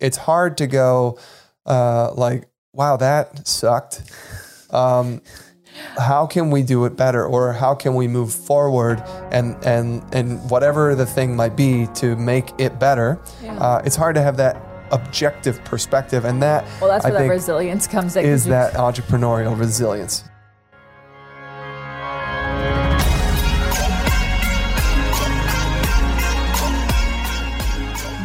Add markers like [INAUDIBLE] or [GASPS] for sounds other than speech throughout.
it's hard to go uh, like, wow, that sucked. Um, how can we do it better? Or how can we move forward and and and whatever the thing might be to make it better? Uh, it's hard to have that objective perspective and that Well, that's I where that resilience comes in is that entrepreneurial resilience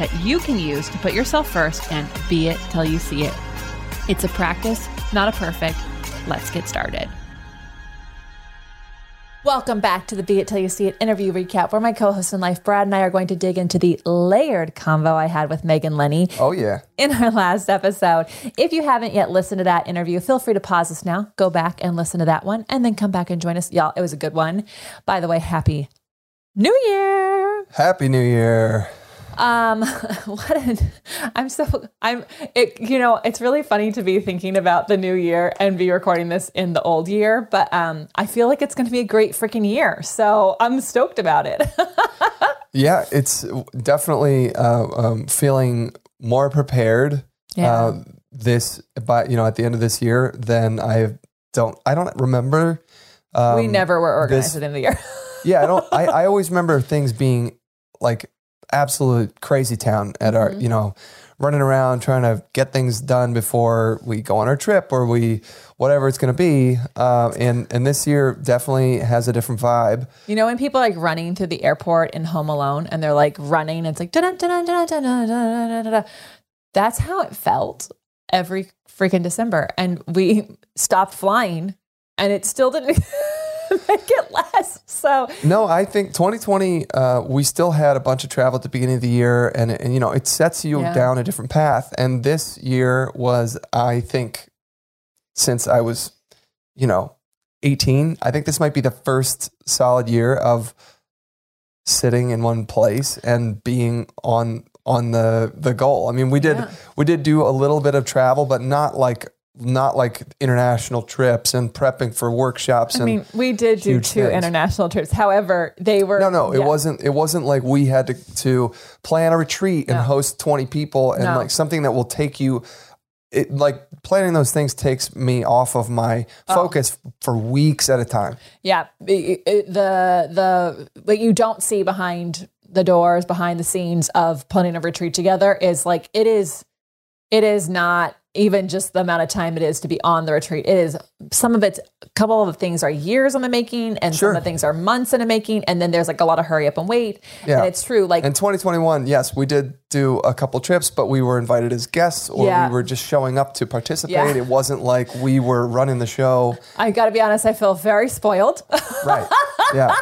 that you can use to put yourself first and be it till you see it. It's a practice, not a perfect. Let's get started. Welcome back to the Be It Till You See It interview recap, where my co-host in life, Brad, and I are going to dig into the layered convo I had with Megan Linney oh yeah in our last episode. If you haven't yet listened to that interview, feel free to pause this now, go back and listen to that one, and then come back and join us. Y'all, it was a good one. By the way, happy New Year! happy new year Um, [LAUGHS] what an, I'm so I'm it you know it's really funny to be thinking about the new year and be recording this in the old year, but um I feel like it's going to be a great freaking year, so I'm stoked about it. [LAUGHS] Yeah, it's definitely uh, um, feeling more prepared Yeah. uh, this, by you know, at the end of this year than I don't. I don't remember. Um, we never were organized this- at the end of the year. [LAUGHS] Yeah, I don't. I, I always remember things being like absolute crazy town at our, Mm-hmm. you know, running around trying to get things done before we go on our trip or we whatever it's going to be. Uh, and and this year definitely has a different vibe. you know when people are like running through the airport in Home Alone and they're like running, it's like da da da da da da da da da. That's how it felt every freaking December, and we [LAUGHS] stopped flying, and it still didn't [LAUGHS] [LAUGHS] make it less. So No, I think 2020, uh, we still had a bunch of travel at the beginning of the year, and, and you know, it sets you Yeah. down a different path. And this year was, I think, since I was, you know, 18, I think this might be the first solid year of sitting in one place and being on on the the goal. I mean, we did Yeah. we did do a little bit of travel, but not like not like international trips and prepping for workshops. I and mean, we did do two things. international trips. However, they were no, no, it wasn't. It wasn't like we had to to plan a retreat and No. host twenty people and No. like something that will take you. It like planning those things takes me off of my Oh. focus for weeks at a time. Yeah, it- it- the the what you don't see behind the doors, behind the scenes of putting a retreat together is like it is. It is not even just the amount of time it is to be on the retreat. It is some of it's a couple of things are years in the making, and Sure. some of the things are months in the making, and then there's like a lot of hurry up and wait. Yeah. And it's true, like In 2021, yes, we did do a couple trips, but we were invited as guests or Yeah. we were just showing up to participate. Yeah. It wasn't like we were running the show. I got to be honest, I feel very spoiled. Right. Yeah.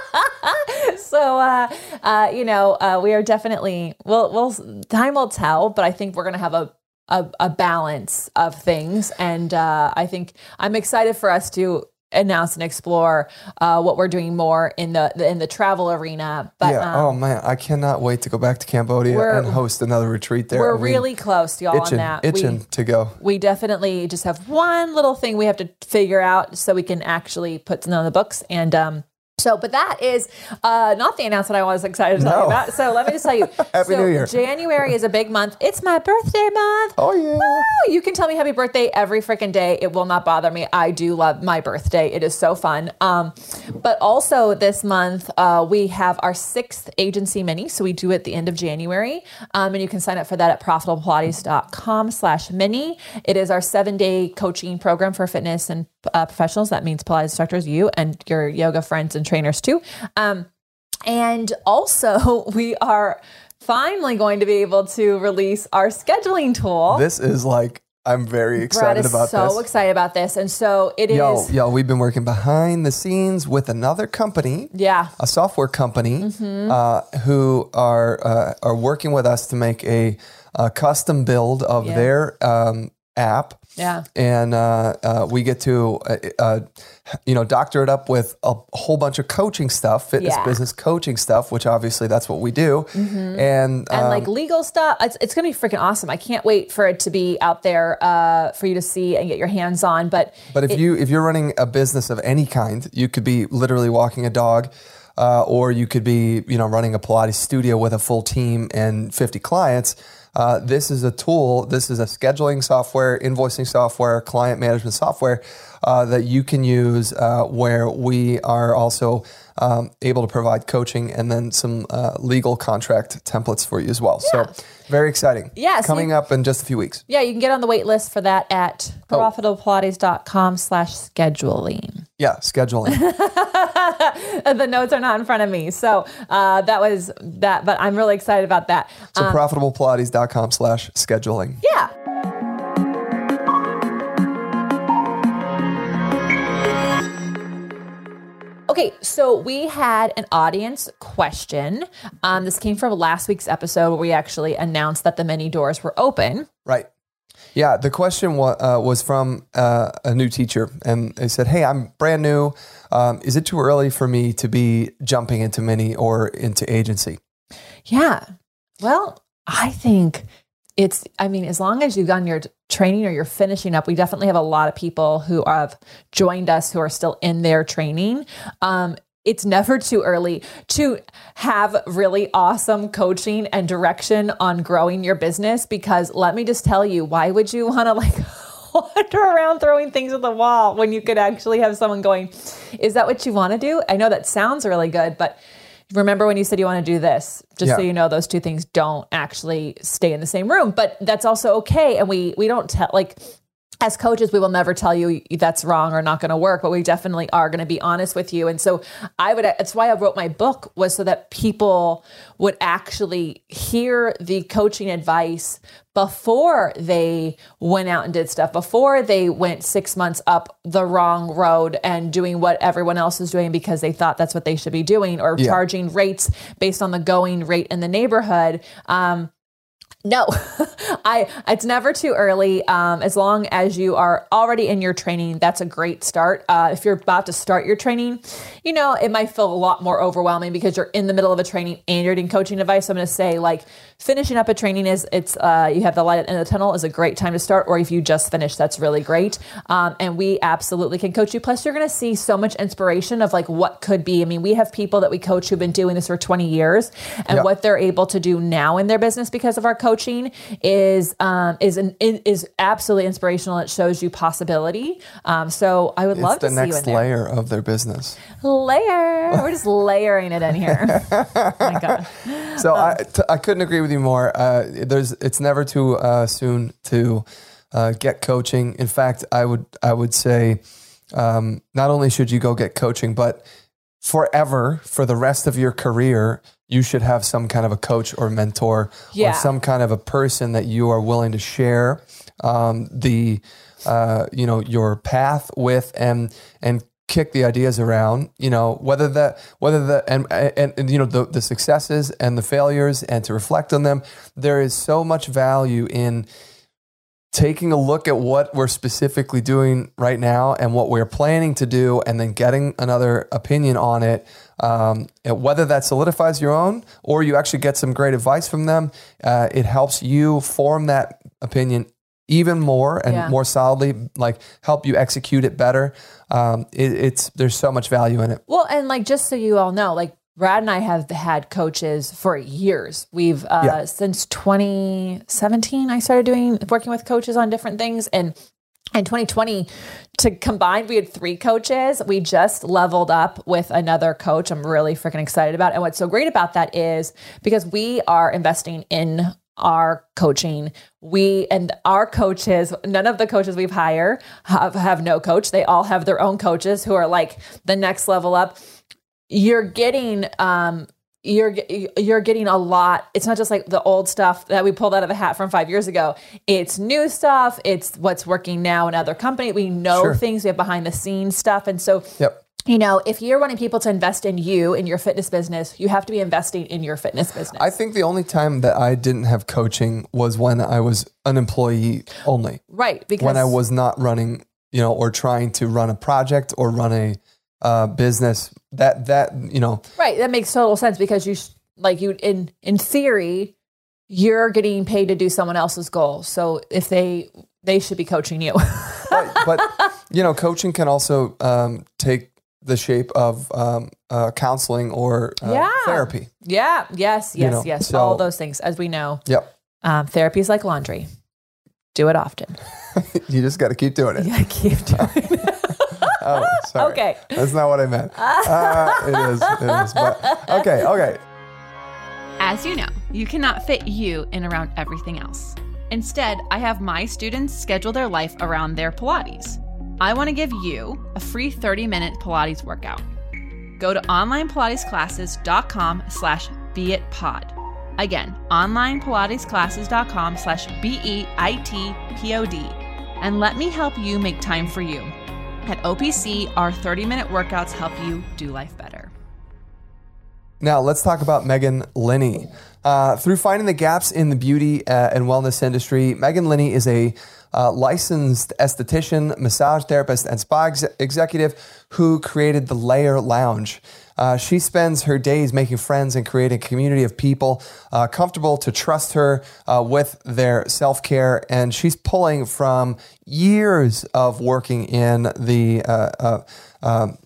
[LAUGHS] so uh, uh, you know uh, we are definitely well we'll time will tell but i think we're gonna have a a, a balance of things and uh, i think i'm excited for us to announce and explore uh, what we're doing more in the, the in the travel arena but yeah. um, oh man, I cannot wait to go back to Cambodia and host another retreat there. we're I mean, really close y'all itching, on that itching we, to go. we definitely just have one little thing we have to figure out so we can actually put something on the books and um so but that is uh not the announcement i was excited to tell you about. So let me just tell you. [LAUGHS] Happy so New Year. january is a big month. It's my birthday month. Oh yeah. Woo! you can tell me happy birthday every freaking day. It will not bother me. I do love my birthday. It is so fun. Um but also this month uh we have our sixth agency mini. So we do it at the end of january. Um and you can sign up for that at profitablepilates.com slash mini. It is our seven day coaching program for fitness and uh, professionals. That means pilates instructors you and your yoga friends and trainers too um and also [LAUGHS] we are finally going to be able to release our scheduling tool This is like I'm very Brad excited is about so this. excited about this, and so it is. Yo, yo, we've been working behind the scenes with another company, Yeah, a software company, Mm-hmm. uh, who are uh, are working with us to make a, a custom build of Yeah. their um, app. Yeah. And uh, uh, we get to, uh, uh, you know, doctor it up with a whole bunch of coaching stuff, fitness Yeah. business coaching stuff, which obviously that's what we do. And, and um, like legal stuff. It's, it's going to be freaking awesome. I can't wait for it to be out there uh, for you to see and get your hands on. But But if you if you're running a business of any kind, you could be literally walking a dog, uh, or you could be you know running a Pilates studio with a full team and 50 clients. Uh, this is a tool. This is a scheduling software, invoicing software, client management software uh, that you can use uh, where we are also um, able to provide coaching and then some uh, legal contract templates for you as well. So very exciting. Yeah, so coming you- up in just a few weeks. yeah, you can get on the wait list for that at Oh. profitablepilates.com slash scheduling. Yeah, scheduling. [LAUGHS] the notes are not in front of me. So uh, that was that, but I'm really excited about that. So Um, profitablepilates.com slash scheduling. yeah. Okay, so we had an audience question. Um, this came from last week's episode where we actually announced that the Mini doors were open. Right. Yeah. The question wa- uh, was from uh, a new teacher, and they said, "Hey, I'm brand new. Um, is it too early for me to be jumping into mini or into agency?" Yeah. Well, I think it's, I mean, as long as you've done your training or you're finishing up, we definitely have a lot of people who have joined us who are still in their training. Um, it's never too early to have really awesome coaching and direction on growing your business because let me just tell you, why would you want to like [LAUGHS] wander around throwing things at the wall when you could actually have someone going, Is that what you want to do? I know that sounds really good, but remember when you said you want to do this just so you know those two things don't actually stay in the same room but that's also okay and we we don't tell like as coaches we will never tell you that's wrong or not going to work but we definitely are going to be honest with you. And so i would that's why i wrote my book was so that people would actually hear the coaching advice before they went out and did stuff before they went six months up the wrong road and doing what everyone else is doing because they thought that's what they should be doing or charging rates based on the going rate in the neighborhood. Um, no, [LAUGHS] I. It's never too early. Um, as long as you are already in your training, that's a great start. Uh, if you're about to start your training, you know it might feel a lot more overwhelming because you're in the middle of a training and you're getting coaching advice. I'm going to say like finishing up a training is it's uh, you have the light at the end of the tunnel is a great time to start. Or if you just finished, that's really great. Um, and we absolutely can coach you. Plus, you're going to see so much inspiration of like what could be. I mean, we have people that we coach who've been doing this for 20 years, and Yeah. what they're able to do now in their business because of our coaching is um, is an is absolutely inspirational. It shows you possibility. Um, so I would love it's the to see you next layer of their business. Layer. We're just [LAUGHS] layering it in here. [LAUGHS] oh my god. So Um, I, t- I couldn't agree with you more. Uh, there's it's never too uh, soon to uh, get coaching. In fact, I would I would say um, not only should you go get coaching, but forever for the rest of your career, you should have some kind of a coach or mentor Yeah. or some kind of a person that you are willing to share um, the uh, you know your path with and and kick the ideas around you know whether that whether the and, and, and you know the, the successes and the failures and to reflect on them there is so much value in taking a look at what we're specifically doing right now and what we're planning to do and then getting another opinion on it um, whether that solidifies your own or you actually get some great advice from them uh, it helps you form that opinion even more and Yeah. more solidly like help you execute it better um, it, it's there's so much value in it Well, and like just so you all know, like Brad and I have had coaches for years. We've uh, Yeah. since 2017 I started doing working with coaches on different things and in 2020 to combine we had three coaches we just leveled up with another coach i'm really freaking excited about and what's so great about that is because we are investing in our coaching. We and our coaches none of the coaches we've hired have, have no coach. They all have their own coaches who are like the next level up. You're getting um you're you're getting a lot. It's not just like the old stuff that we pulled out of a hat from five years ago. It's new stuff. It's what's working now in other company. We know Sure. things. We have behind the scenes stuff. And so yep you know, if you're wanting people to invest in you in your fitness business, you have to be investing in your fitness business. I think the only time that I didn't have coaching was when I was an employee only. right. Because When I was not running, you know, or trying to run a project or run a uh, business. That that you know, Right, that makes total sense because you like you in in theory you're getting paid to do someone else's goal. So if they they should be coaching you. [LAUGHS] but, but you know, coaching can also um, take the shape of um, uh, counseling or uh, Yeah. therapy. yeah, yes, yes, know, yes. so- All those things as we know. Yep. Um, therapy is like laundry. Do it often. [LAUGHS] You just got to keep doing it. Yeah, keep doing it. [LAUGHS] Oh, sorry. Okay. That's not what I meant. [LAUGHS] Uh, it is. It is. But okay. Okay. As you know, you cannot fit you in around everything else. Instead, I have my students schedule their life around their Pilates. I want to give you a free 30-minute Pilates workout. Go to onlinepilatesclasses.com slash beitpod. Again, onlinepilatesclasses.com slash B-E-I-T-P-O-D. And let me help you make time for you. At OPC, our 30-minute workouts help you do life better. Now let's talk about Megan Linney. Uh, through finding the gaps in the beauty uh, and wellness industry, Megan Linney is a uh, licensed esthetician, massage therapist, and spa ex- executive who created the Layer Lounge. Uh, she spends her days making friends and creating a community of people uh, comfortable to trust her uh, with their self care. And she's pulling from years of working in the uh, uh, um,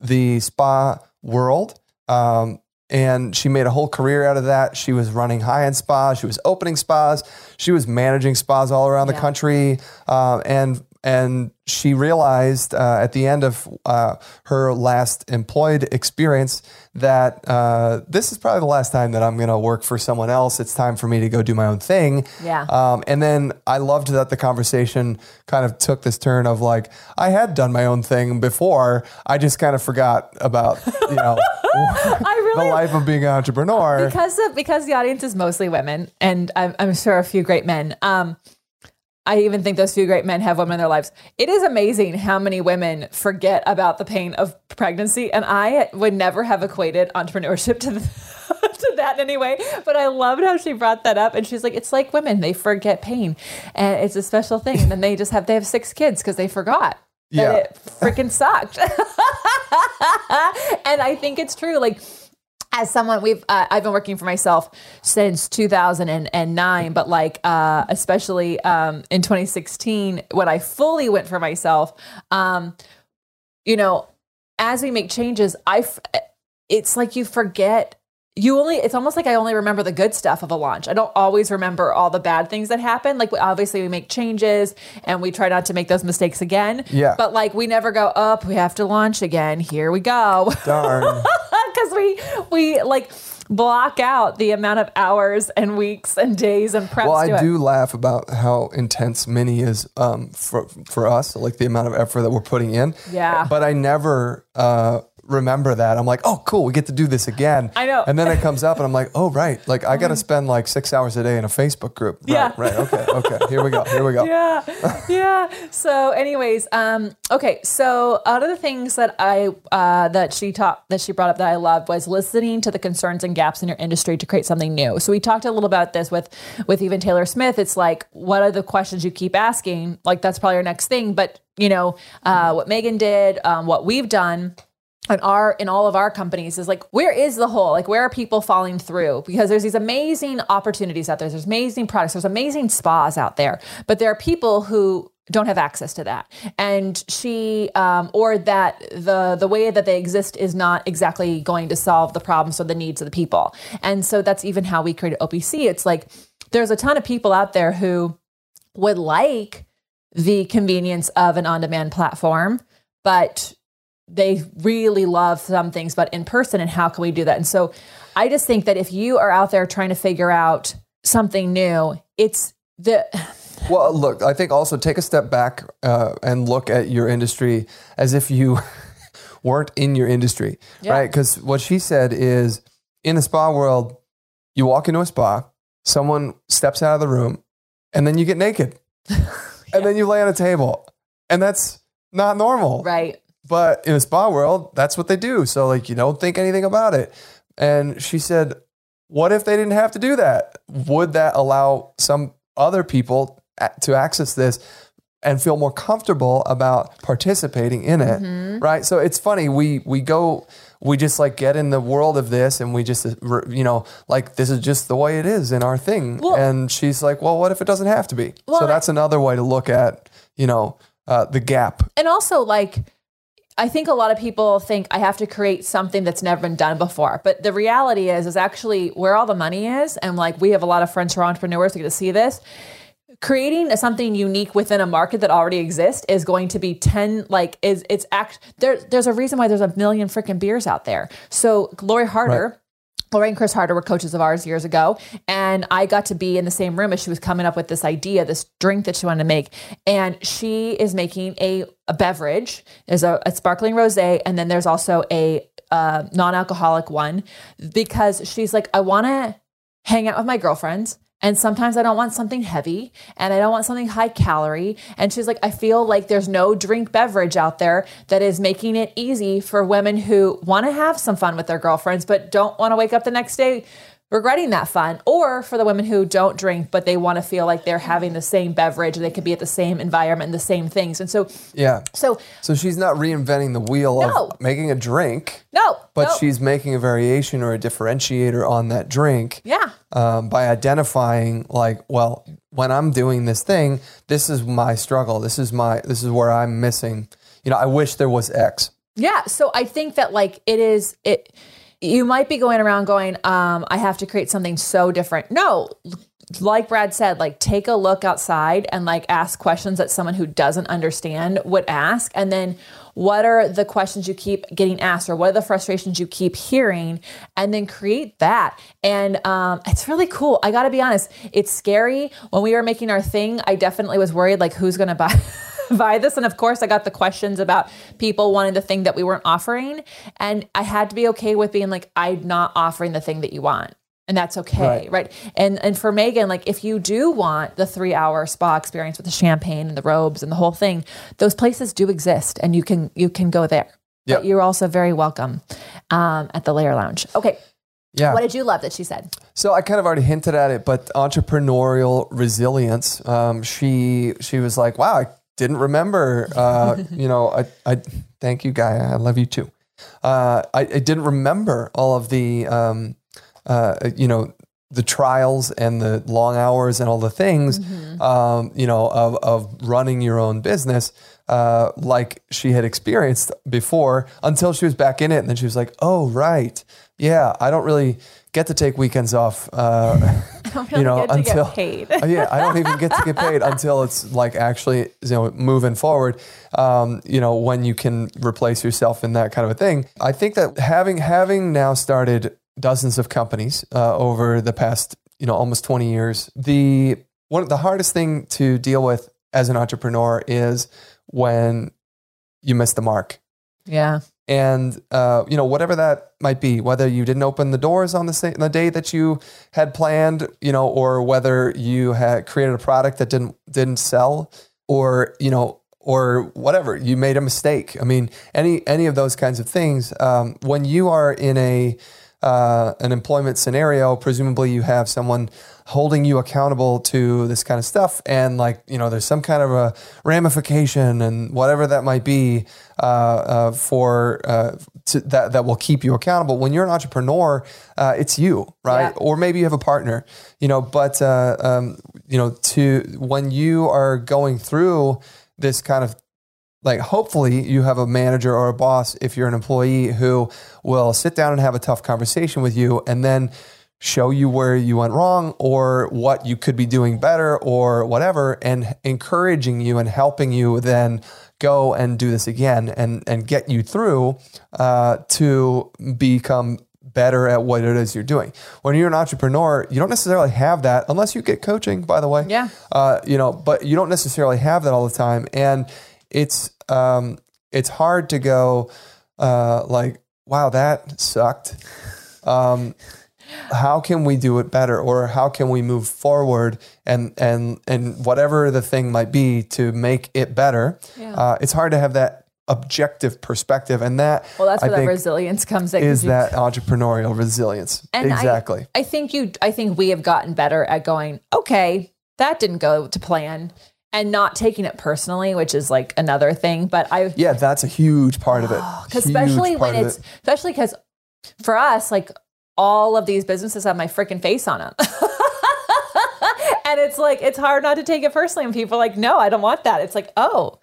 the spa world. Um, and she made a whole career out of that. She was running high end spas. She was opening spas. She was managing spas all around the country. Uh, and and she realized uh, at the end of uh, her last employed experience that uh, this is probably the last time that I'm going to work for someone else. It's time for me to go do my own thing. Yeah. Um, and then I loved that the conversation kind of took this turn of like, I had done my own thing before. I just kind of forgot about, you know, [LAUGHS] I [LAUGHS] the life of being an entrepreneur. because of, because the audience is mostly women, and I'm, I'm sure a few great men. Um, I even think those few great men have women in their lives. It is amazing how many women forget about the pain of pregnancy, and I would never have equated entrepreneurship to. [LAUGHS] to that in any way, but I loved how she brought that up, and she's like, "It's like women; they forget pain, and it's a special thing." And then they just have they have six kids because they forgot Yeah. it freaking sucked. [LAUGHS] and I think it's true. Like as someone we've uh, I've been working for myself since 2009 but like uh especially um in 2016 when I fully went for myself um you know as we make changes I f- it's like you forget you only it's almost like I only remember the good stuff of a launch. I don't always remember all the bad things that happen. Like obviously we make changes and we try not to make those mistakes again. Yeah. But like we never go up, we have to launch again. Here we go. Darn. [LAUGHS] because we we like block out the amount of hours and weeks and days and preps. Well, I it. do laugh about how intense Mini is um, for for us, like the amount of effort that we're putting in. Yeah. But I never uh, remember that. I'm like, oh, cool, we get to do this again. I know. And then it comes up, and I'm like, oh, right, like I got to spend like six hours a day in a Facebook group. Right, Yeah. Right. Okay. Okay. Here we go. Here we go. yeah [LAUGHS] yeah so anyways um okay so out of the things that i uh that she taught that she brought up that i loved was listening to the concerns and gaps in your industry to create something new so we talked a little about this with with even taylor smith it's like what are the questions you keep asking like that's probably our next thing but you know uh what megan did um, what we've done in our in all of our companies is like where is the hole? Like where are people falling through? Because there's these amazing opportunities out there. There's amazing products. There's amazing spas out there. But there are people who don't have access to that. And she um, or that the the way that they exist is not exactly going to solve the problems or the needs of the people. And so that's even how we created opc it's like there's a ton of people out there who would like the convenience of an on-demand platform but they really love some things but in person and how can we do that and so i just think that if you are out there trying to figure out something new it's the [SIGHS] Well, look, I think also take a step back uh, and look at your industry as if you [LAUGHS] weren't in your industry, Yeah. right? Because what she said is in the spa world, you walk into a spa, someone steps out of the room, and then you get naked. [LAUGHS] And then you lay on a table. And that's not normal. right but in the spa world, that's what they do. So like you don't think anything about it. And she said, what if they didn't have to do that? Would that allow some other people to access this and feel more comfortable about participating in it? Mm-hmm. Right? So it's funny we we go we just like get in the world of this and we just uh, you know like this is just the way it is in our thing Well- and she's like well what if it doesn't have to be Well, so that's another way to look at you know uh, the gap and also like I think a lot of people think I have to create something that's never been done before. But the reality is is actually where all the money is and like we have a lot of friends who are entrepreneurs who get to see this. Creating something unique within a market that already exists is going to be 10 like is it's act there there's a reason why there's a million freaking beers out there. So Lori Harder Lori and Chris Harder were coaches of ours years ago, and I got to be in the same room as she was coming up with this idea, this drink that she wanted to make. And she is making a, a beverage. There's a, a sparkling rosé, and then there's also a uh, non-alcoholic one because she's like, I want to hang out with my girlfriends. And sometimes I don't want something heavy and I don't want something high calorie. And she's like, I feel like there's no drink beverage out there that is making it easy for women who want to have some fun with their girlfriends, but don't want to wake up the next day regretting that fun. Or for the women who don't drink, but they want to feel like they're having the same beverage, they could be at the same environment and the same things. And so, yeah so so she's not reinventing the wheel No. of making a drink no, but no. she's making a variation or a differentiator on that drink yeah. um, by identifying like well when i'm doing this thing this is my struggle this is my this is where i'm missing you know i wish there was x Yeah. So I think that like it is it you might be going around going, um, I have to create something so different. No, like Brad said, like take a look outside and like ask questions that someone who doesn't understand would ask. And then what are the questions you keep getting asked or what are the frustrations you keep hearing and then create that and um, it's really cool i gotta be honest it's scary when we were making our thing i definitely was worried like who's gonna buy [LAUGHS] [LAUGHS] buy this. And of course i got the questions about people wanting the thing that we weren't offering. And i had to be okay with being like i'm not offering the thing that you want. And that's okay Right. right, and and for megan like if you do want the three hour spa experience with the champagne and the robes and the whole thing those places do exist and you can you can go there. Yep. but you're also very welcome um, at the layer lounge. Okay. Yeah. What did you love that she said? So I kind of already hinted at it, but entrepreneurial resilience. Um, she she was like, "Wow, I didn't remember." Uh, [LAUGHS] you know, I, I thank you, guy. I love you too. Uh, I, I didn't remember all of the um, uh, you know the trials and the long hours and all the things um, you know of, of running your own business uh, like she had experienced before until she was back in it and then she was like oh right yeah i don't really get to take weekends off uh, [LAUGHS] you know get to get until paid. [LAUGHS] Yeah i don't even get to get paid until it's like actually you know moving forward. Um, you know when you can replace yourself in that kind of a thing. I think that having having now started dozens of companies uh, over the past you know almost 20 years the one of the hardest thing to deal with as an entrepreneur is when you miss the mark. Yeah and uh, you know whatever that might be whether you didn't open the doors on the, the day that you had planned you know or whether you had created a product that didn't didn't sell or you know or whatever you made a mistake. I mean any any of those kinds of things um, when you are in a uh, an employment scenario presumably you have someone holding you accountable to this kind of stuff. And like you know there's some kind of a ramification and whatever that might be uh, uh, for uh, to, that that will keep you accountable. When you're an entrepreneur uh, it's you right? Yeah. or maybe you have a partner you know but uh, um, you know to when you are going through this kind of like hopefully you have a manager or a boss if you're an employee who will sit down and have a tough conversation with you and then show you where you went wrong or what you could be doing better or whatever and encouraging you and helping you then go and do this again and and get you through uh, to become better at what it is you're doing. When you're an entrepreneur, you don't necessarily have that unless you get coaching, by the way. Yeah. Uh, you know, but you don't necessarily have that all the time. And it's um, it's hard to go uh, like, wow, that sucked. Um, how can we do it better, or how can we move forward and and and whatever the thing might be to make it better? Yeah. Uh, it's hard to have that objective perspective, and that Well, that's I where that resilience comes in. is that entrepreneurial resilience. And I- exactly. I, think you I think we have gotten better at going, okay, that didn't go to plan and not taking it personally, which is like another thing. But I yeah, that's a huge part of it. [GASPS] because especially when it's it. especially because for us, like all of these businesses have my freaking face on them. [LAUGHS] and it's like it's hard not to take it personally And people are like, no, I don't want that. It's like, oh,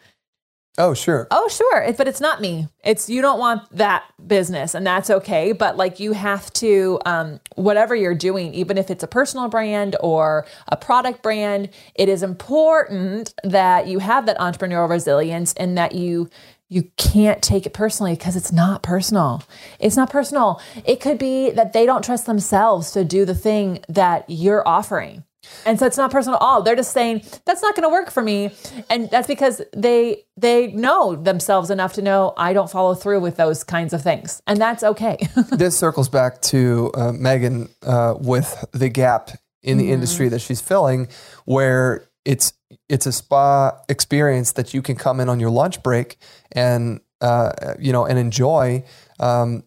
oh sure. oh sure. But it's not me. It's you don't want that business and that's okay but like you have to um, whatever you're doing even if it's a personal brand or a product brand it is important that you have that entrepreneurial resilience and that you you can't take it personally because it's not personal. It's not personal. It could be that they don't trust themselves to do the thing that you're offering and so it's not personal at all. They're just saying that's not going to work for me, and that's because they they know themselves enough to know I don't follow through with those kinds of things, and that's okay. [LAUGHS] this circles back to uh, Megan uh, with the gap in the industry that she's filling, where it's it's a spa experience that you can come in on your lunch break and uh, you know and enjoy. Um,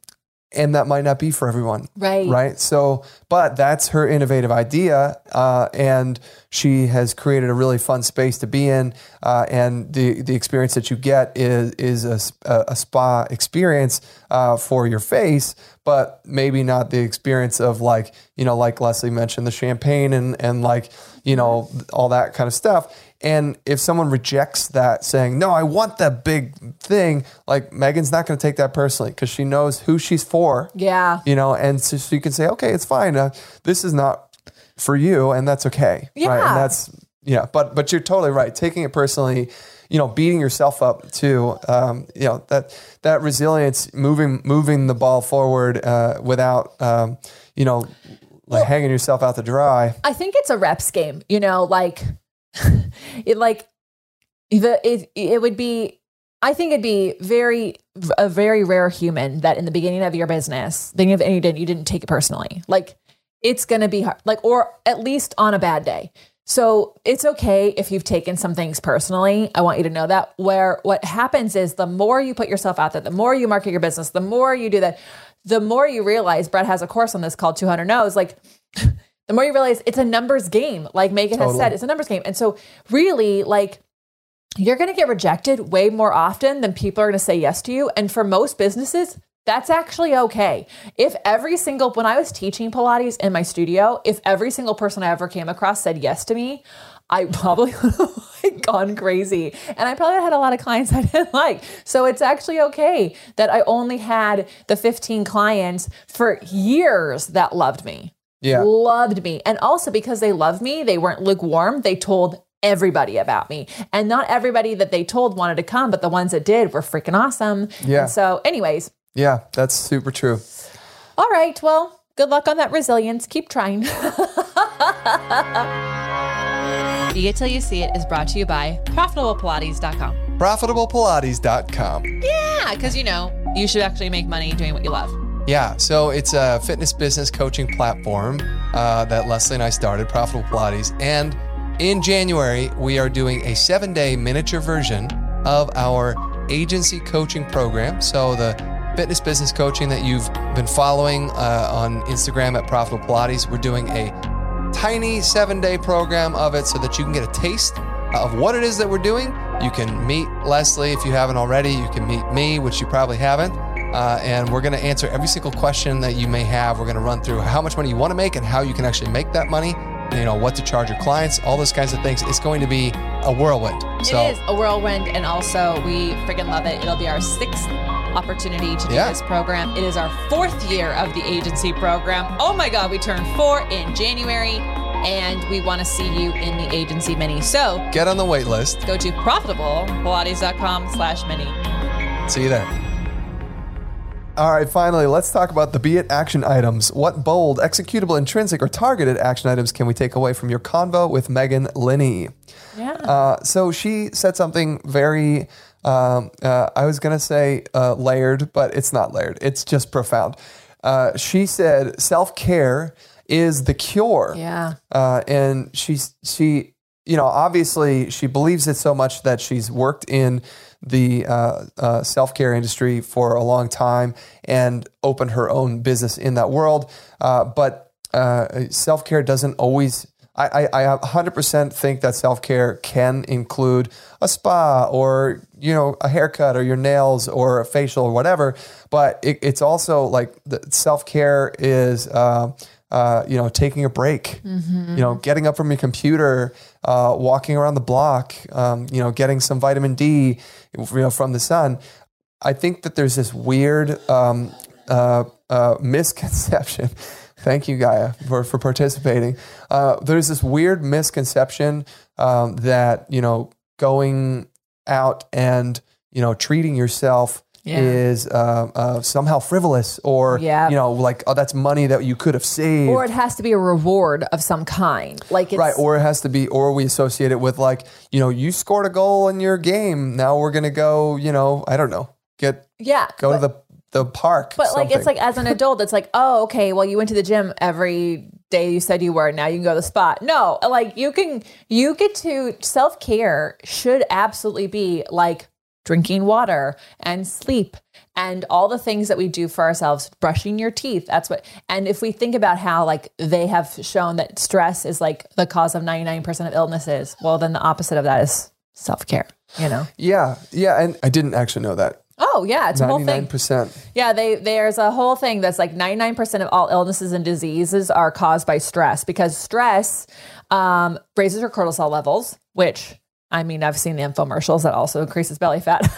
and that might not be for everyone, Right. Right. So, but that's her innovative idea, uh, and she has created a really fun space to be in. Uh, and the the experience that you get is is a, a spa experience uh, for your face, but maybe not the experience of like you know, like Lesley mentioned, the champagne and and like you know all that kind of stuff. And if someone rejects that, saying, No, I want that big thing, like Megan's not going to take that personally because she knows who she's for. yeah, You know, and so she can say, Okay, it's fine. Uh, this is not for you, and that's okay. Right. Yeah. And that's, yeah, but, but you're totally right. Taking it personally, you know, beating yourself up too, um, you know, that, that resilience, moving, moving the ball forward uh, without, um, you know, like hanging yourself out to dry. I think it's a reps game. You know, like [LAUGHS] it like the it it would be. I think it'd be very a very rare human that in the beginning of your business, beginning of any day, you didn't take it personally. Like it's gonna be hard, like or at least on a bad day. So it's okay if you've taken some things personally. I want you to know that. Where what happens is the more you put yourself out there, the more you market your business, the more you do that, the more you realize. Brett has a course on this called 200 No's. Like [LAUGHS] the more you realize it's a numbers game. Like Megan has said, it's a numbers game. And so really like you're going to get rejected way more often than people are going to say yes to you. And for most businesses, that's actually okay. If every single, when I was teaching Pilates in my studio, if every single person I ever came across said yes to me, I probably [LAUGHS] would have gone crazy. And I probably had a lot of clients [LAUGHS] I didn't like. So it's actually okay that I only had the 15 clients for years that loved me Yeah. loved me. And also because they loved me, they weren't lukewarm. They told everybody about me. And not everybody that they told wanted to come, but the ones that did were freaking awesome. Yeah. And so, anyways, Yeah. That's super true. all right. Well, good luck on that resilience. Keep trying. [LAUGHS] See It Till You See It is brought to you by ProfitablePilates.com. ProfitablePilates.com. Yeah, because you know, you should actually make money doing what you love. Yeah, so it's a fitness business coaching platform uh, that Lesley and I started, Profitable Pilates. And in January, we are doing a seven day miniature version of our agency coaching program. So the fitness business coaching that you've been following uh, on Instagram at Profitable Pilates, we're doing a tiny seven day program of it so that you can get a taste of what it is that we're doing. You can meet Lesley if you haven't already. You can meet me, which you probably haven't. Uh, and we're going to answer every single question that you may have. We're going to run through how much money you want to make and how you can actually make that money. You know, what to charge your clients, all those kinds of things. It's going to be a whirlwind. So, it is a whirlwind, and also we freaking love it. It'll be our sixth opportunity to do Yeah. this program. It is our fourth year of the agency program. Oh my God, we turned four in January, and we want to see you in the agency mini. So get on the wait list. go to profitablepilates.com slash mini. See you there. All right, finally, let's talk about the Be It action items. What bold, executable, intrinsic, or targeted action items can we take away from your convo with Megan Linney? yeah. Uh, so she said something very, um, uh, I was going to say uh, layered, but it's not layered. It's just profound. Uh, she said self care is the cure. Yeah. Uh, and she's, she, you know, obviously she believes it so much that she's worked in the uh, uh, self care industry for a long time and opened her own business in that world. Uh, but uh, self care doesn't always. I, I, I 100% think that self care can include a spa or you know a haircut or your nails or a facial or whatever. But it, it's also like self care is uh, you know taking a break, you know getting up from your computer, uh, walking around the block, um, you know getting some vitamin D, you know from the sun. I think that there's this weird um, uh, uh, misconception. [LAUGHS] Thank you, Gaia, for, for participating. Uh, there's this weird misconception um, that you know going out and you know treating yourself Yeah. is uh, uh, somehow frivolous or Yeah. you know like oh that's money that you could have saved Or it has to be a reward of some kind. Like it's right or it has to be or we associate it with like you know you scored a goal in your game now we're gonna go you know I don't know get yeah. go but- to the the park But like it's like as an [LAUGHS] adult, it's like, oh, okay, well, you went to the gym every day you said you were. Now you can go to the spot. No, like you can you get to self care should absolutely be like drinking water and sleep and all the things that we do for ourselves, brushing your teeth. That's what and if we think about how like they have shown that stress is like the cause of 99% of illnesses, well then the opposite of that is self care, you know? yeah yeah and I didn't actually know that Oh yeah, it's a whole thing. percent Yeah, they there's a whole thing that's like 99% of all illnesses and diseases are caused by stress because stress um, raises your cortisol levels, which I mean I've seen the infomercials that also increases belly fat. [LAUGHS]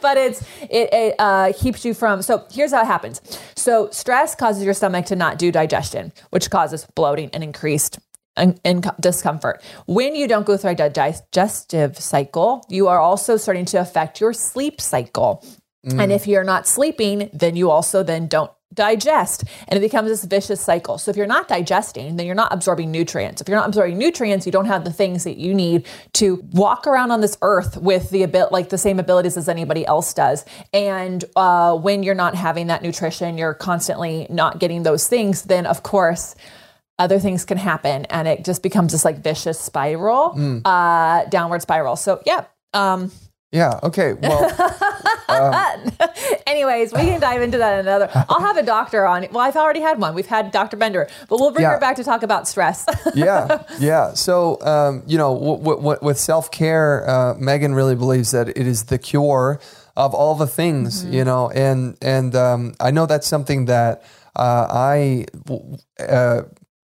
but it's it, it uh, keeps you from so here's how it happens. So stress causes your stomach to not do digestion which causes bloating and increased in, in discomfort. When you don't go through a digestive cycle you are also starting to affect your sleep cycle. And if you're not sleeping then you also then don't digest and it becomes this vicious cycle. So if you're not digesting then you're not absorbing nutrients. If you're not absorbing nutrients you don't have the things that you need to walk around on this earth with the abil- like the same abilities as anybody else does. And uh, when you're not having that nutrition you're constantly not getting those things then of course other things can happen and it just becomes this like vicious spiral uh downward spiral. So yeah um yeah okay well [LAUGHS] anyways we can dive into that another i'll have a doctor on well i've already had one we've had dr bender but we'll bring Yeah. her back to talk about stress [LAUGHS] yeah, yeah. So, um, you know, w- w- with self care, uh, Megan really believes that it is the cure of all the things, you know, and and um, I know that's something that uh, I uh,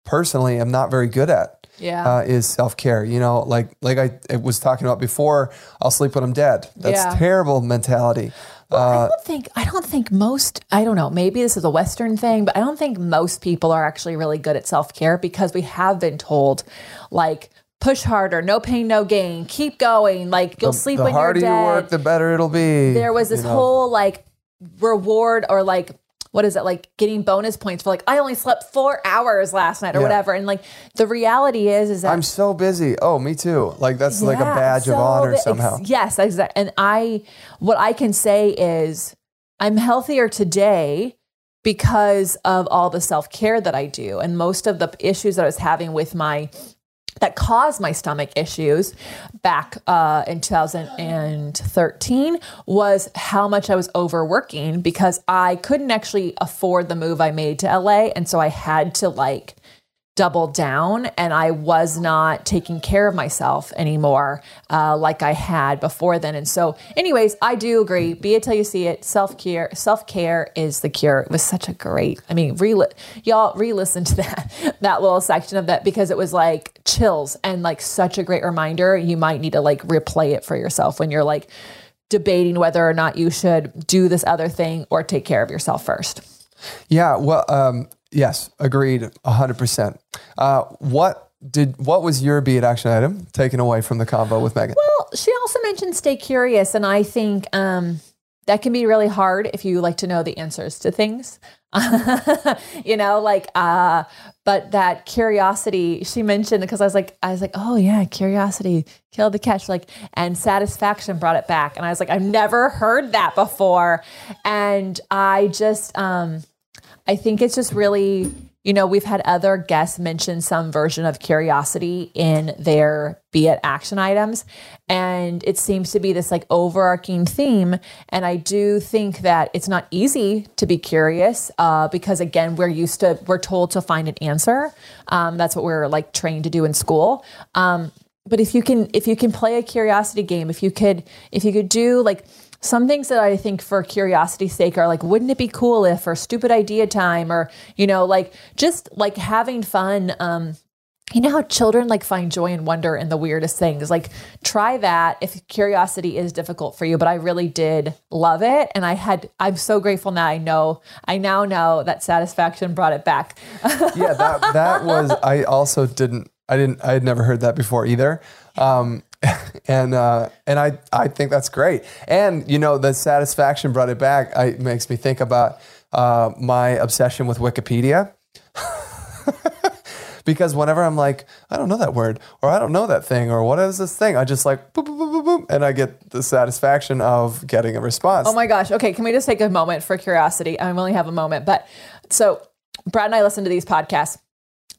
personally am not very good at. Yeah. uh, is self care. You know, like like I, I was talking about before. I'll sleep when I'm dead. That's Yeah. terrible mentality. uh I don't think I don't think most I don't know maybe this is a western thing but I don't think most people are actually really good at self-care because we have been told like push harder no pain no gain keep going like you'll sleep the when you're dead. The harder you work, the better it'll be. there was this you know? whole like reward or like what is it like getting bonus points for like I only slept 4 hours last night or Yeah. whatever and like the reality is is that I'm so busy. Oh, me too. Like that's like a yeah, badge of so honor the- ex- somehow. yes, exactly. And I, what I can say is, I'm healthier today because of all the self care that I do, and most of the issues that I was having with my that caused my stomach issues back uh, in 2013 was how much I was overworking because I couldn't actually afford the move I made to LA. And so I had to like double down and I was not taking care of myself anymore uh, like I had before then. And so, anyways, I do agree. Be it till you see it. Self care, self care is the cure. It was such a great. I mean, re y'all re-listen to [LAUGHS] that that little section of that because it was like chills and like such a great reminder. You might need to like replay it for yourself when you're like debating whether or not you should do this other thing or take care of yourself first. Yeah. Well, um, yes, agreed, hundred percent. Uh, what did what was your be it action item taken away from the convo with Megan? Well, she also mentioned stay curious, and I think um, that can be really hard if you like to know the answers to things. [LAUGHS] you know, like, uh, but that curiosity she mentioned because I was like, I was like, oh yeah, curiosity killed the catch, like, and satisfaction brought it back, and I was like, I've never heard that before, and I just, um, I think it's just really you know, we've had other guests mention some version of curiosity in their be it action items. And it seems to be this like overarching theme. And I do think that it's not easy to be curious uh, because, again, we're used to, we're told to find an answer. Um, that's what we're like trained to do in school. Um, but if you can, if you can play a curiosity game, if you could, if you could do like, some things that I think for curiosity's sake are like, wouldn't it be cool if, or stupid idea time, or, you know, like just like having fun. Um, you know how children like find joy and wonder in the weirdest things? Like, try that if curiosity is difficult for you. But I really did love it. And I had, I'm so grateful now. I know, I now know that satisfaction brought it back. yeah, that that was. I also didn't. I didn't. I had never heard that before either. Um, [LAUGHS] and uh, and I I think that's great. And you know, the satisfaction brought it back. I, it makes me think about uh, my obsession with Wikipedia. [LAUGHS] because whenever I'm like, I don't know that word, or I don't know that thing, or what is this thing, I just like boop, boop, boop, boop, boop, and I get the satisfaction of getting a response. Oh my gosh. Okay, can we just take a moment for curiosity? I only have a moment, but so Brad and I listen to these podcasts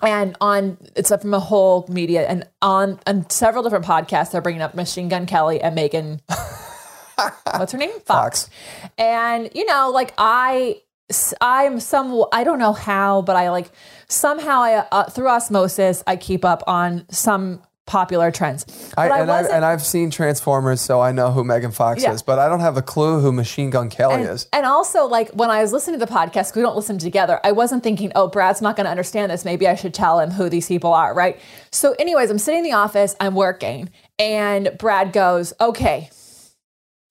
and on it's from a whole media and on on several different podcasts they're bringing up machine gun kelly and megan [LAUGHS] what's her name Fox. and you know like i i'm some i don't know how but i like somehow i uh, through osmosis i keep up on some popular trends I, and, I, and I've seen Transformers, so I know who Megan Fox Yeah. is, but I don't have a clue who Machine Gun Kelly and, is. and also like when I was listening to the podcast, we don't listen together, I wasn't thinking, oh, Brad's not going to understand this. Maybe I should tell him who these people are, right? So, anyways, I'm sitting in the office, I'm working, and Brad goes, okay.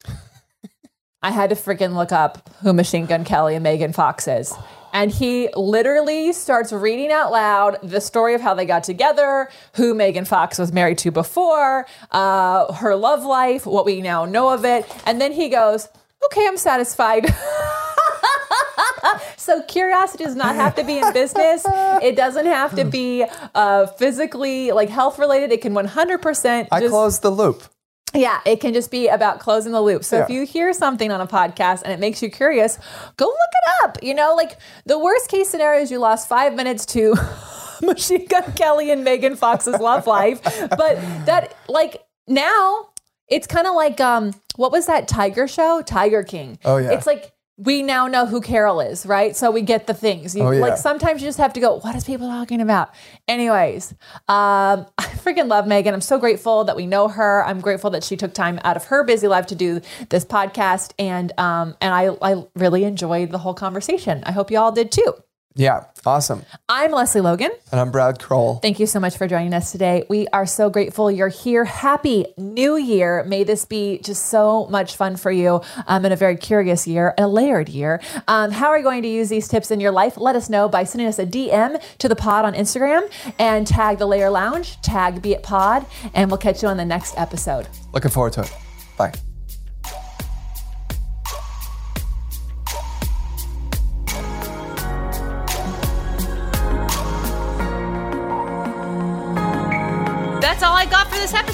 [LAUGHS] I had to freaking look up who Machine Gun Kelly and Megan Fox is. And he literally starts reading out loud the story of how they got together, who Megan Fox was married to before, uh, her love life, what we now know of it. And then he goes, okay, I'm satisfied. [LAUGHS] so curiosity does not have to be in business. It doesn't have to be uh, physically like health related. It can 100% I just, closed the loop. Yeah, it can just be about closing the loop. So if you hear something on a podcast and it makes you curious, go look it up. You know, like the worst case scenario is you lost five minutes to [LAUGHS] Machine Gun Kelly and Megan Fox's love life. But that, like, now it's kind of like, um, what was that Tiger show? Tiger King. Oh, yeah. It's like, we now know who Carole is, right? So we get the things. You, Oh, yeah. Like sometimes you just have to go, what is people talking about? Anyways, um, [LAUGHS] I freaking love Megan. I'm so grateful that we know her. I'm grateful that she took time out of her busy life to do this podcast. And um, and I, I really enjoyed the whole conversation. I hope you all did too. Yeah, awesome. I'm Lesley Logan. And I'm Brad Crowell. Thank you so much for joining us today. We are so grateful you're here. Happy New Year. May this be just so much fun for you um, in a very curious year, a layered year. Um, how are you going to use these tips in your life? Let us know by sending us a DM to the pod on Instagram and tag the Layer Lounge, tag Be It Pod, and we'll catch you on the next episode. Looking forward to it. Bye.